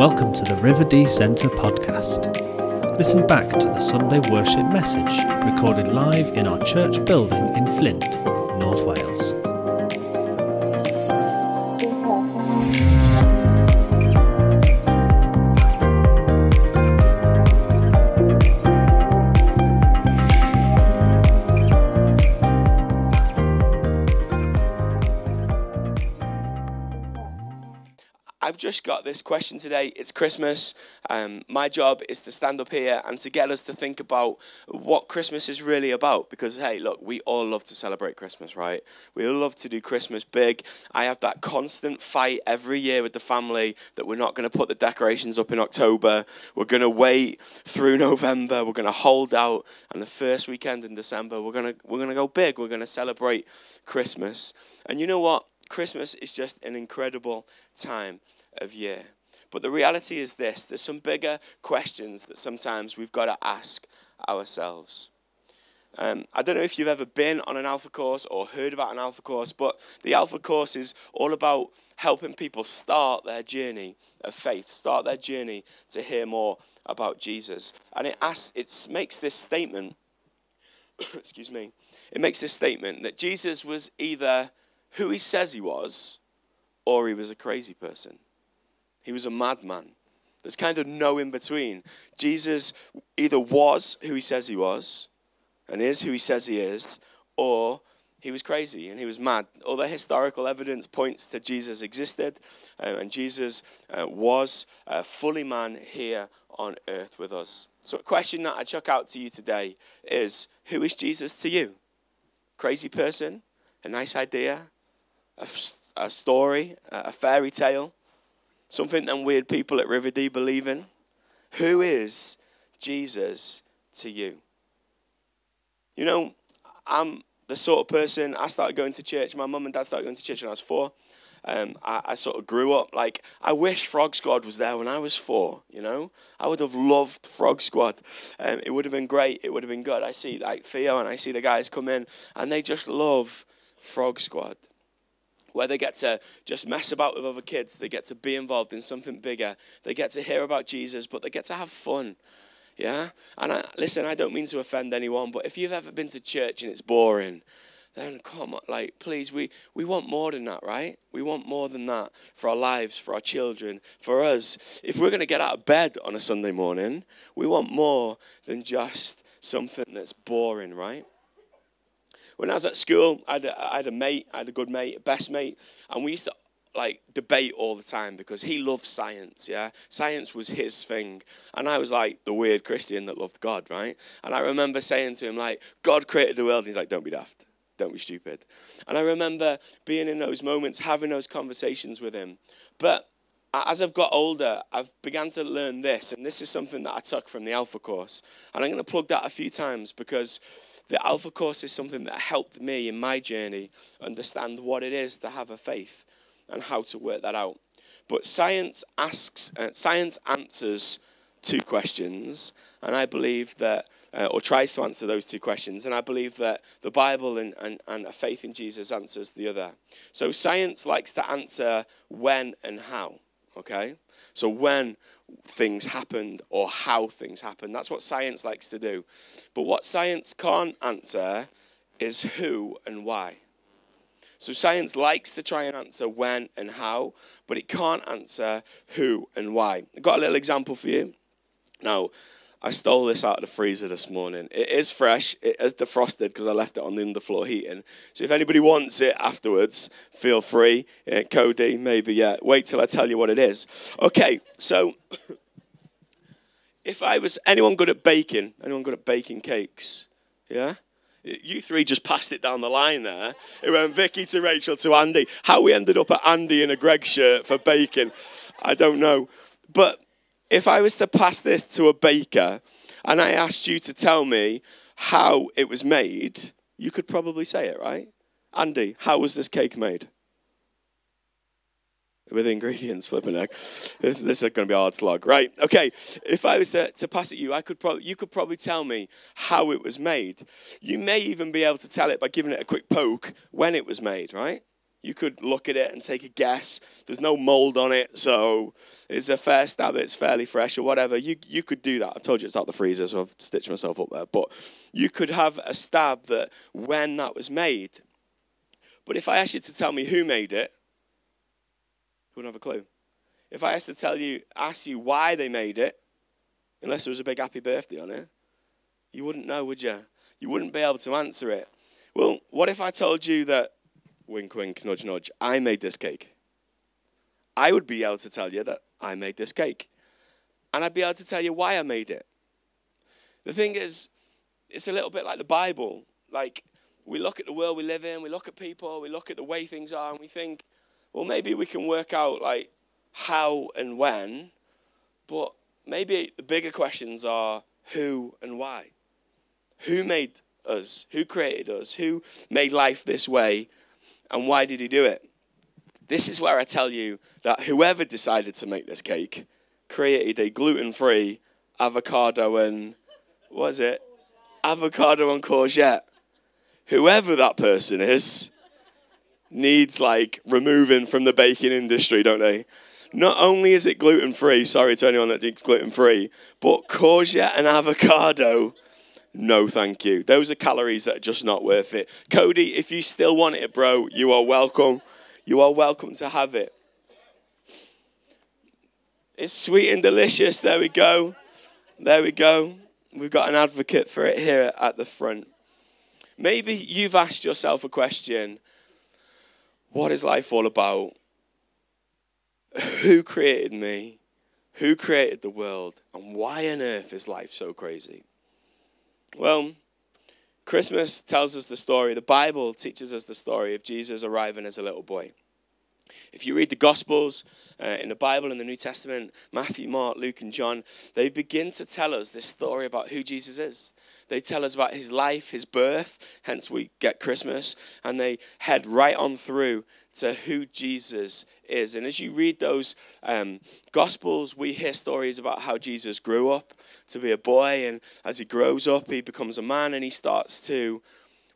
Welcome to the River Dee Centre podcast. Listen back to the Sunday worship message recorded live in our church building in Flint, North Wales. Got this question today. It's Christmas. Um, my job is to stand up here and to get us to think about what Christmas is really about. Because, hey, look, we all love to celebrate Christmas, right? We all love to do Christmas big. I have that constant fight every year with the family that we're not going to put the decorations up in October. We're going to wait through November. We're going to hold out. And the first weekend in December, we're going to, we're going to go big. We're going to celebrate Christmas. And you know what? Christmas is just an incredible time of year. But the reality is this there's some bigger questions that sometimes we've got to ask ourselves. Um, I don't know if you've ever been on an Alpha course or heard about an Alpha course, but the Alpha course is all about helping people start their journey of faith, start their journey to hear more about Jesus. And it asks, it makes this statement, excuse me, it makes this statement that Jesus was either who he says he was, or he was a crazy person. He was a madman. There's kind of no in between. Jesus either was who he says he was, and is who he says he is, or he was crazy and he was mad. All the historical evidence points to Jesus existed, um, and Jesus uh, was uh, fully man here on earth with us. So, a question that I chuck out to you today is Who is Jesus to you? Crazy person? A nice idea? a, a story, a fairy tale, something them weird people at River Dee believe in? Who is Jesus to you? You know, I'm the sort of person, I started going to church, my mum and dad started going to church when I was four. Um, I, I, sort of grew up like I wish Frog Squad was there when I was four. You know, I would have loved Frog Squad. Um, it would have been great. It would have been good. I see like Theo and I see the guys come in and they just love Frog Squad where they get to just mess about with other kids. They get to be involved in something bigger. They get to hear about Jesus, but they get to have fun. Yeah? And I, listen, I don't mean to offend anyone, but if you've ever been to church and it's boring, then come on, like, please, we, we want more than that, right? We want more than that for our lives, for our children, for us. If we're going to get out of bed on a Sunday morning, we want more than just something that's boring, right? When I was at school, I had, a, I had a mate, I had a good mate, best mate, and we used to like debate all the time because he loved science yeah? Science was his thing and i was like the weird christian that loved god right? And i remember saying to him like god created the world and he's like don't be daft. Don't be stupid. And i remember being in those moments having those conversations with him. But as I've got older, I've began to learn this, and this is something that I took from the Alpha course. And I'm going to plug that a few times because the Alpha course is something that helped me in my journey understand what it is to have a faith and how to work that out. But science asks, uh, science answers two questions, and I believe that, uh, or tries to answer those two questions, and I believe that the Bible and, and, and a faith in Jesus answers the other. So science likes to answer when and how, okay? So when things happened or how things happened. That's what science likes to do. But what science can't answer is who and why. So science likes to try and answer when and how, but it can't answer who and why. I've got a little example for you. Now, I stole this out of the freezer this morning. It is fresh. It is defrosted because I left it on the underfloor heating. So if anybody wants it afterwards, feel free. Yeah, Cody, maybe, yeah. Wait till I tell you what it is. Okay, so if I was anyone good at baking, anyone good at baking cakes? Yeah? You three just passed it down the line there. It went Vicky to Rachel to Andy. How we ended up at Andy in a Greggs shirt for baking, I don't know. But if I was to pass this to a baker and I asked you to tell me how it was made, you could probably say it, right? Andy, how was this cake made? With ingredients, flipping heck. This, this is going to be a hard slog, right? Okay, if I was to, to pass it you, I could probably, you could probably tell me how it was made. You may even be able to tell it by giving it a quick poke when it was made, right? You could look at it and take a guess. There's no mold on it, so it's a fair stab. It's fairly fresh or whatever. You you could do that. I've told you it's out the freezer, so I've stitched myself up there. But you could have a stab that when that was made. But if I asked you to tell me who made it, you wouldn't have a clue. If I asked to tell you, ask you why they made it, unless there was a big happy birthday on it, you wouldn't know, would you? You wouldn't be able to answer it. Well, what if I told you that, wink, wink, nudge, nudge, I made this cake? I would be able to tell you that I made this cake. And I'd be able to tell you why I made it. The thing is, it's a little bit like the Bible. Like, we look at the world we live in, we look at people, we look at the way things are, and we think, well, maybe we can work out, like, how and when, but maybe the bigger questions are who and why. Who made us? Who created us? Who made life this way? And why did he do it? This is where I tell you that whoever decided to make this cake created a gluten free avocado and, what is it? Avocado and courgette. Whoever that person is needs like removing from the baking industry, don't they? Not only is it gluten free, sorry to anyone that drinks gluten free, but courgette and avocado, no thank you. Those are calories that are just not worth it. Cody, if you still want it, bro, you are welcome. You are welcome to have it. It's sweet and delicious. There we go. There we go. We've got an advocate for it here at the front. Maybe you've asked yourself a question what is life all about? Who created me? Who created the world? And why on earth is life so crazy? Well, Christmas tells us the story, the Bible teaches us the story of Jesus arriving as a little boy. If you read the Gospels uh, in the Bible, in the New Testament, Matthew, Mark, Luke, and John, they begin to tell us this story about who Jesus is. They tell us about his life, his birth, hence we get Christmas, and they head right on through to who Jesus is. And as you read those um, Gospels, we hear stories about how Jesus grew up to be a boy, and as he grows up, he becomes a man and he starts to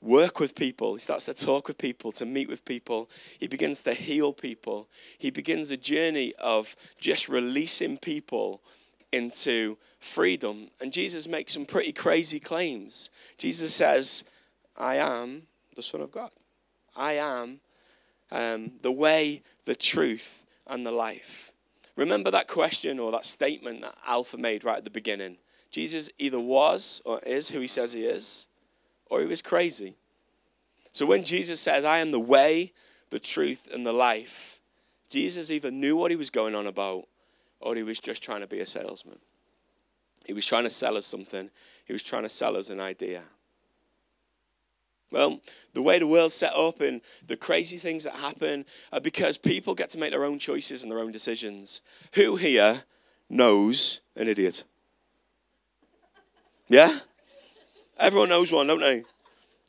work with people. He starts to talk with people, to meet with people. He begins to heal people. He begins a journey of just releasing people into freedom. And Jesus makes some pretty crazy claims. Jesus says, I am the Son of God. I am um, the way, the truth, and the life. Remember that question or that statement that Alpha made right at the beginning? Jesus either was or is who he says he is, or he was crazy. So when Jesus said, I am the way, the truth, and the life, Jesus either knew what he was going on about or he was just trying to be a salesman. He was trying to sell us something, he was trying to sell us an idea. Well, the way the world's set up and the crazy things that happen are because people get to make their own choices and their own decisions. Who here knows an idiot? Yeah? Everyone knows one, don't they?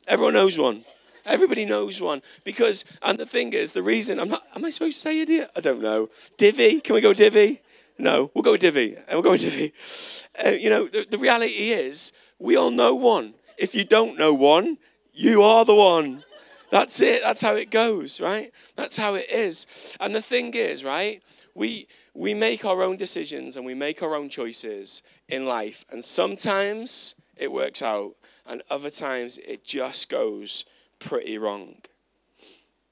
Everyone knows one. Everybody knows one. Because, and the thing is, the reason, I'm not, am I supposed to say idiot? I don't know. Divvy? Can we go divvy? No, we'll go with Divvy. We'll go with Divvy. Uh, you know, the, the reality is, we all know one. If you don't know one, you are the one. That's it. That's how it goes, right? That's how it is. And the thing is, right? We we make our own decisions and we make our own choices in life, and sometimes it works out, and other times it just goes pretty wrong.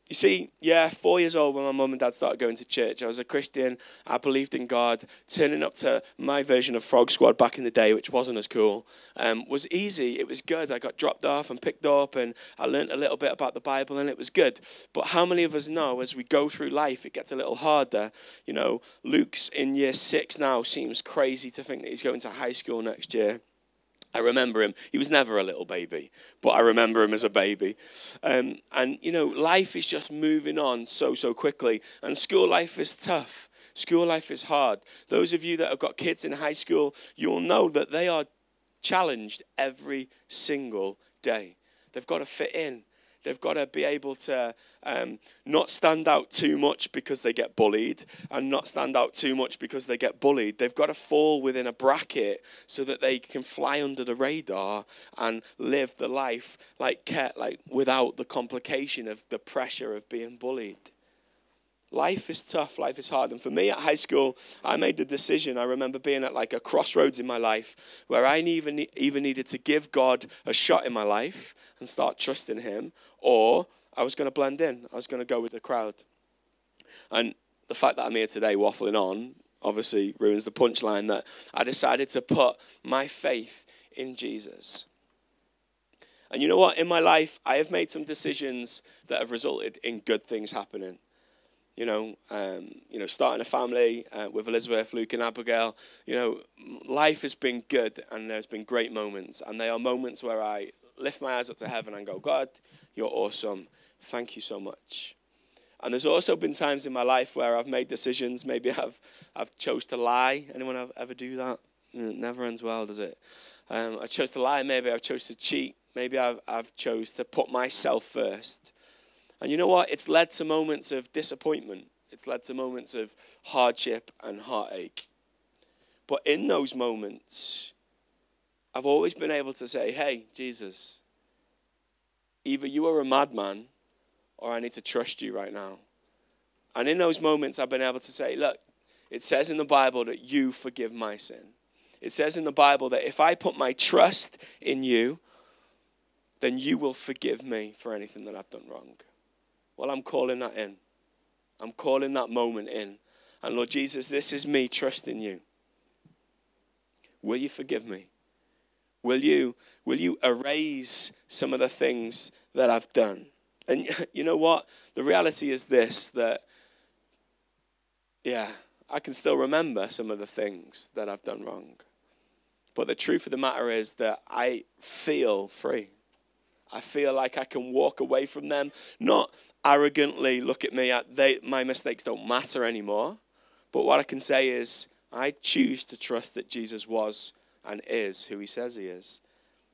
You see, yeah, four years old when my mum and dad started going to church. I was a Christian. I believed in God. Turning up to my version of Frog Squad back in the day, which wasn't as cool, um, was easy. It was good. I got dropped off and picked up, and I learned a little bit about the Bible, and it was good. But how many of us know as we go through life, it gets a little harder? You know, Luke's in year six now. Seems crazy to think that he's going to high school next year. I remember him. He was never a little baby, but I remember him as a baby. Um, and, you know, life is just moving on so, so quickly. And school life is tough. School life is hard. Those of you that have got kids in high school, you'll know that they are challenged every single day. They've got to fit in. They've got to be able to um, not stand out too much because they get bullied and not stand out too much because they get bullied. They've got to fall within a bracket so that they can fly under the radar and live the life like, like without the complication of the pressure of being bullied. Life is tough, life is hard. And for me at high school, I made the decision. I remember being at like a crossroads in my life where I even, even needed to give God a shot in my life and start trusting Him, or I was going to blend in. I was going to go with the crowd. And the fact that I'm here today waffling on obviously ruins the punchline that I decided to put my faith in Jesus. And you know what? In my life, I have made some decisions that have resulted in good things happening you know, um, you know, starting a family uh, with Elizabeth, Luke, and Abigail. You know, life has been good, and there's been great moments, and they are moments where I lift my eyes up to heaven and go, God, you're awesome. Thank you so much. And there's also been times in my life where I've made decisions. Maybe I've I've chose to lie. Anyone ever do that? It never ends well, does it? Um, I chose to lie. Maybe I've chose to cheat. Maybe I've I've chose to put myself first. And you know what? It's led to moments of disappointment, it's led to moments of hardship and heartache. But in those moments, I've always been able to say, hey, Jesus, either you are a madman or I need to trust you right now. And in those moments, I've been able to say, look, it says in the Bible that you forgive my sin. It says in the Bible that if I put my trust in you, then you will forgive me for anything that I've done wrong. Well, I'm calling that in. I'm calling that moment in. And Lord Jesus, this is me trusting you. Will you forgive me? Will you, will you erase some of the things that I've done? And you know what? The reality is this that, yeah, I can still remember some of the things that I've done wrong. But the truth of the matter is that I feel free. I feel like I can walk away from them, not arrogantly look at me, they, my mistakes don't matter anymore. But what I can say is, I choose to trust that Jesus was and is who he says he is.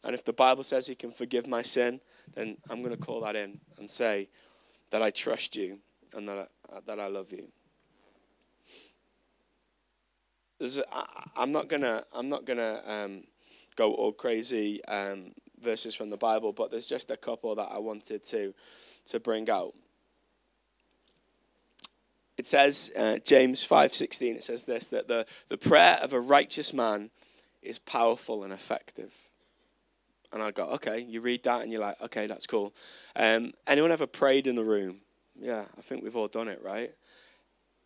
And if the Bible says he can forgive my sin, then I'm going to call that in and say that I trust you and that I, that I love you. There's I, I'm not gonna I'm not gonna um, go all crazy um, verses from the Bible, but there's just a couple that I wanted to, to bring out. It says, uh, James 5.16, it says this, that the, the prayer of a righteous man is powerful and effective. And I go, okay, you read that and you're like, okay, that's cool. Um, anyone ever prayed in the room? Yeah, I think we've all done it, right?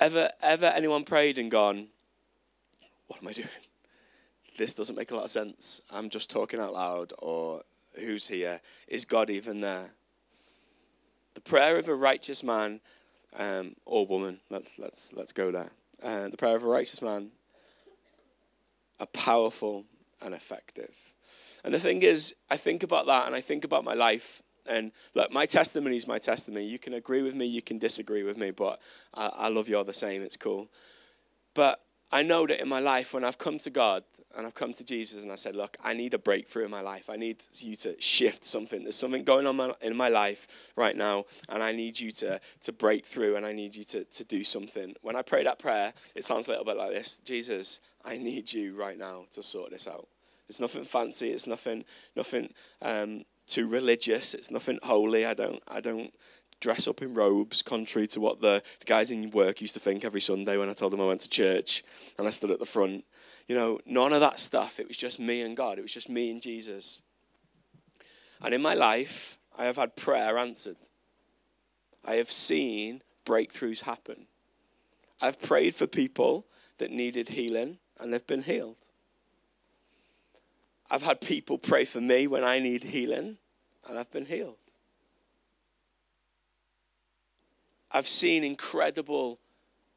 Ever, ever anyone prayed and gone, what am I doing? This doesn't make a lot of sense. I'm just talking out loud, or who's here? Is God even there? The prayer of a righteous man um, or woman. Let's let's let's go there. Uh, the prayer of a righteous man are powerful and effective. And the thing is, I think about that, and I think about my life. And look, my testimony is my testimony. You can agree with me, you can disagree with me, but I, I love you all the same. It's cool. But I know that in my life, when I've come to God and I've come to Jesus and I said, Look, I need a breakthrough in my life. I need you to shift something. There's something going on in my life right now, and I need you to, to break through and I need you to, to do something. When I pray that prayer, it sounds a little bit like this Jesus, I need you right now to sort this out. It's nothing fancy, it's nothing, nothing um, too religious, it's nothing holy. I don't, I don't dress up in robes, contrary to what the, guys in work used to think every Sunday when I told them I went to church and I stood at the front. You know, none of that stuff. It was just me and God, it was just me and Jesus. And in my life, I have had prayer answered. I have seen breakthroughs happen. I've prayed for people that needed healing and they've been healed. I've had people pray for me when I need healing and I've been healed. I've seen incredible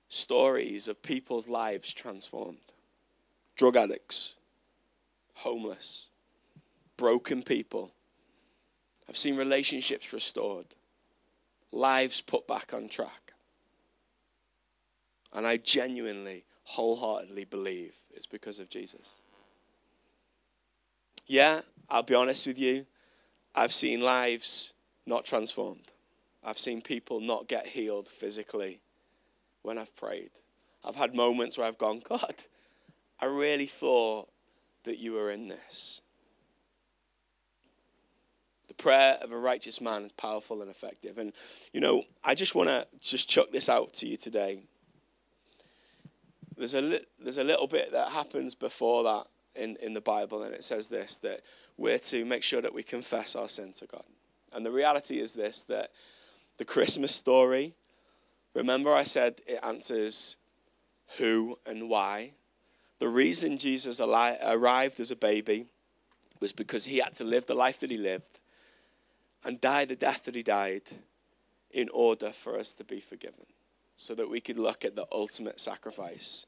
stories of people's lives transformed drug addicts, homeless, broken people. I've seen relationships restored, lives put back on track. And I genuinely, wholeheartedly believe it's because of Jesus. Yeah, I'll be honest with you. I've seen lives not transformed. I've seen people not get healed physically when I've prayed. I've had moments where I've gone, God, I really thought that you were in this. The prayer of a righteous man is powerful and effective. And, you know, I just want to just chuck this out to you today. There's a, li- there's a little bit that happens before that in, in the Bible, and it says this that we're to make sure that we confess our sin to God. And the reality is this that the Christmas story, remember I said it answers who and why. The reason Jesus arrived as a baby was because he had to live the life that he lived and die the death that he died in order for us to be forgiven, so that we could look at the ultimate sacrifice.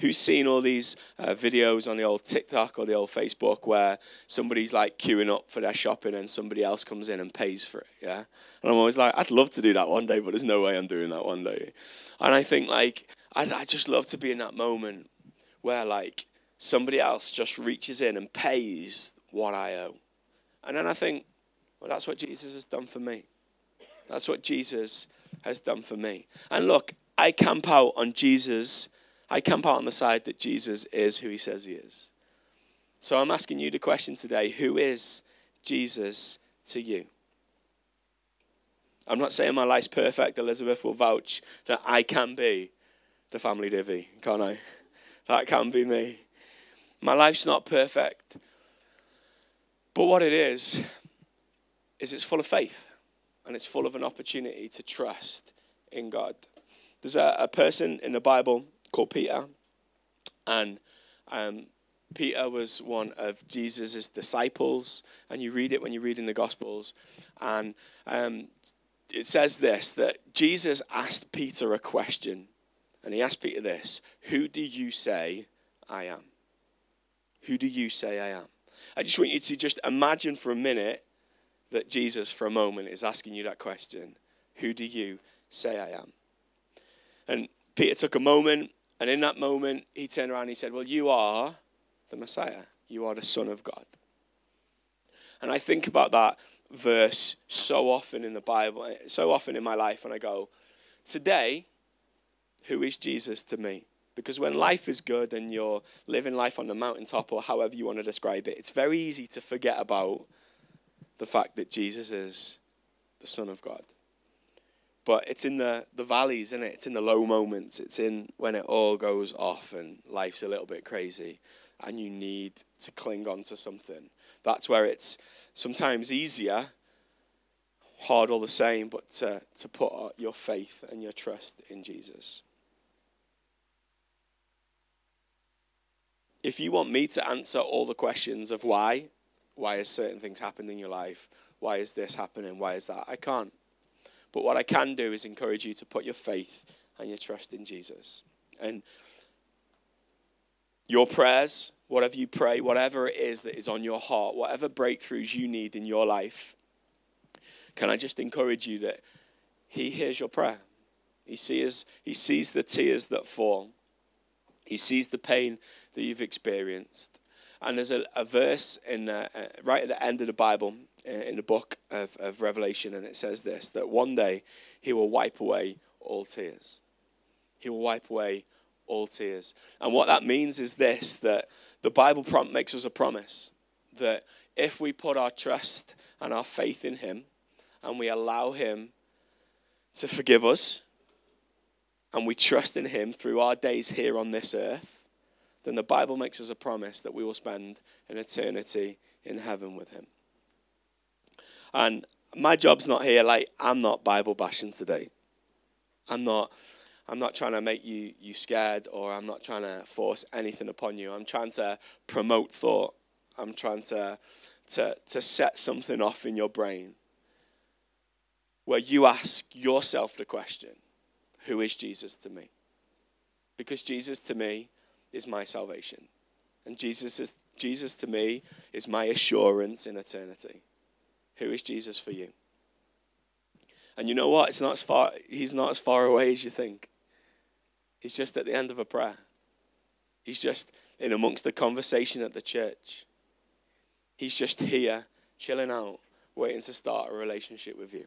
Who's seen all these uh, videos on the old TikTok or the old Facebook where somebody's like queuing up for their shopping and somebody else comes in and pays for it? Yeah. And I'm always like, I'd love to do that one day, but there's no way I'm doing that one day. And I think like, I'd, I just love to be in that moment where like somebody else just reaches in and pays what I owe. And then I think, well, that's what Jesus has done for me. That's what Jesus has done for me. And look, I camp out on Jesus. I camp out on the side that Jesus is who he says he is. So I'm asking you the question today who is Jesus to you? I'm not saying my life's perfect. Elizabeth will vouch that I can be the family divvy, can't I? That can be me. My life's not perfect. But what it is, is it's full of faith and it's full of an opportunity to trust in God. There's a, a person in the Bible called Peter, and um, Peter was one of Jesus' disciples, and you read it when you read in the Gospels, and um, it says this that Jesus asked Peter a question, and he asked Peter this Who do you say I am? Who do you say I am? I just want you to just imagine for a minute that Jesus, for a moment, is asking you that question Who do you say I am? And Peter took a moment, and in that moment, he turned around and he said, Well, you are the Messiah, you are the Son of God. And I think about that verse so often in the Bible, so often in my life, and I go, Today, who is Jesus to me? Because when life is good and you're living life on the mountaintop or however you want to describe it, it's very easy to forget about the fact that Jesus is the Son of God. But it's in the, the valleys, isn't it? It's in the low moments. It's in when it all goes off and life's a little bit crazy and you need to cling on to something. That's where it's sometimes easier, hard all the same, but to, to put your faith and your trust in Jesus. If you want me to answer all the questions of why, why has certain things happened in your life? Why is this happening? Why is that? I can't. But what I can do is encourage you to put your faith and your trust in Jesus. And your prayers, whatever you pray, whatever it is that is on your heart, whatever breakthroughs you need in your life, can I just encourage you that He hears your prayer? He sees, he sees the tears that fall, He sees the pain that you've experienced. And there's a, a verse in uh, uh, right at the end of the Bible, Uh, in the book of, of Revelation, and it says this that one day he will wipe away all tears. He will wipe away all tears. And what that means is this that the Bible prom- makes us a promise that if we put our trust and our faith in him and we allow him to forgive us and we trust in him through our days here on this earth, then the Bible makes us a promise that we will spend an eternity in heaven with Him. And my job's not here, like, I'm not Bible bashing today. I'm not. I'm not trying to make you, you scared or I'm not trying to force anything upon you. I'm trying to promote thought. I'm trying to, to, to set something off in your brain where you ask yourself the question Who is Jesus to me? Because Jesus to me is my salvation. And Jesus is Jesus to me is my assurance in eternity. Who is Jesus for you? And you know what? It's not as far he's not as far away as you think. He's just at the end of a prayer. He's just in amongst the conversation at the church. He's just here, chilling out, waiting to start a relationship with you.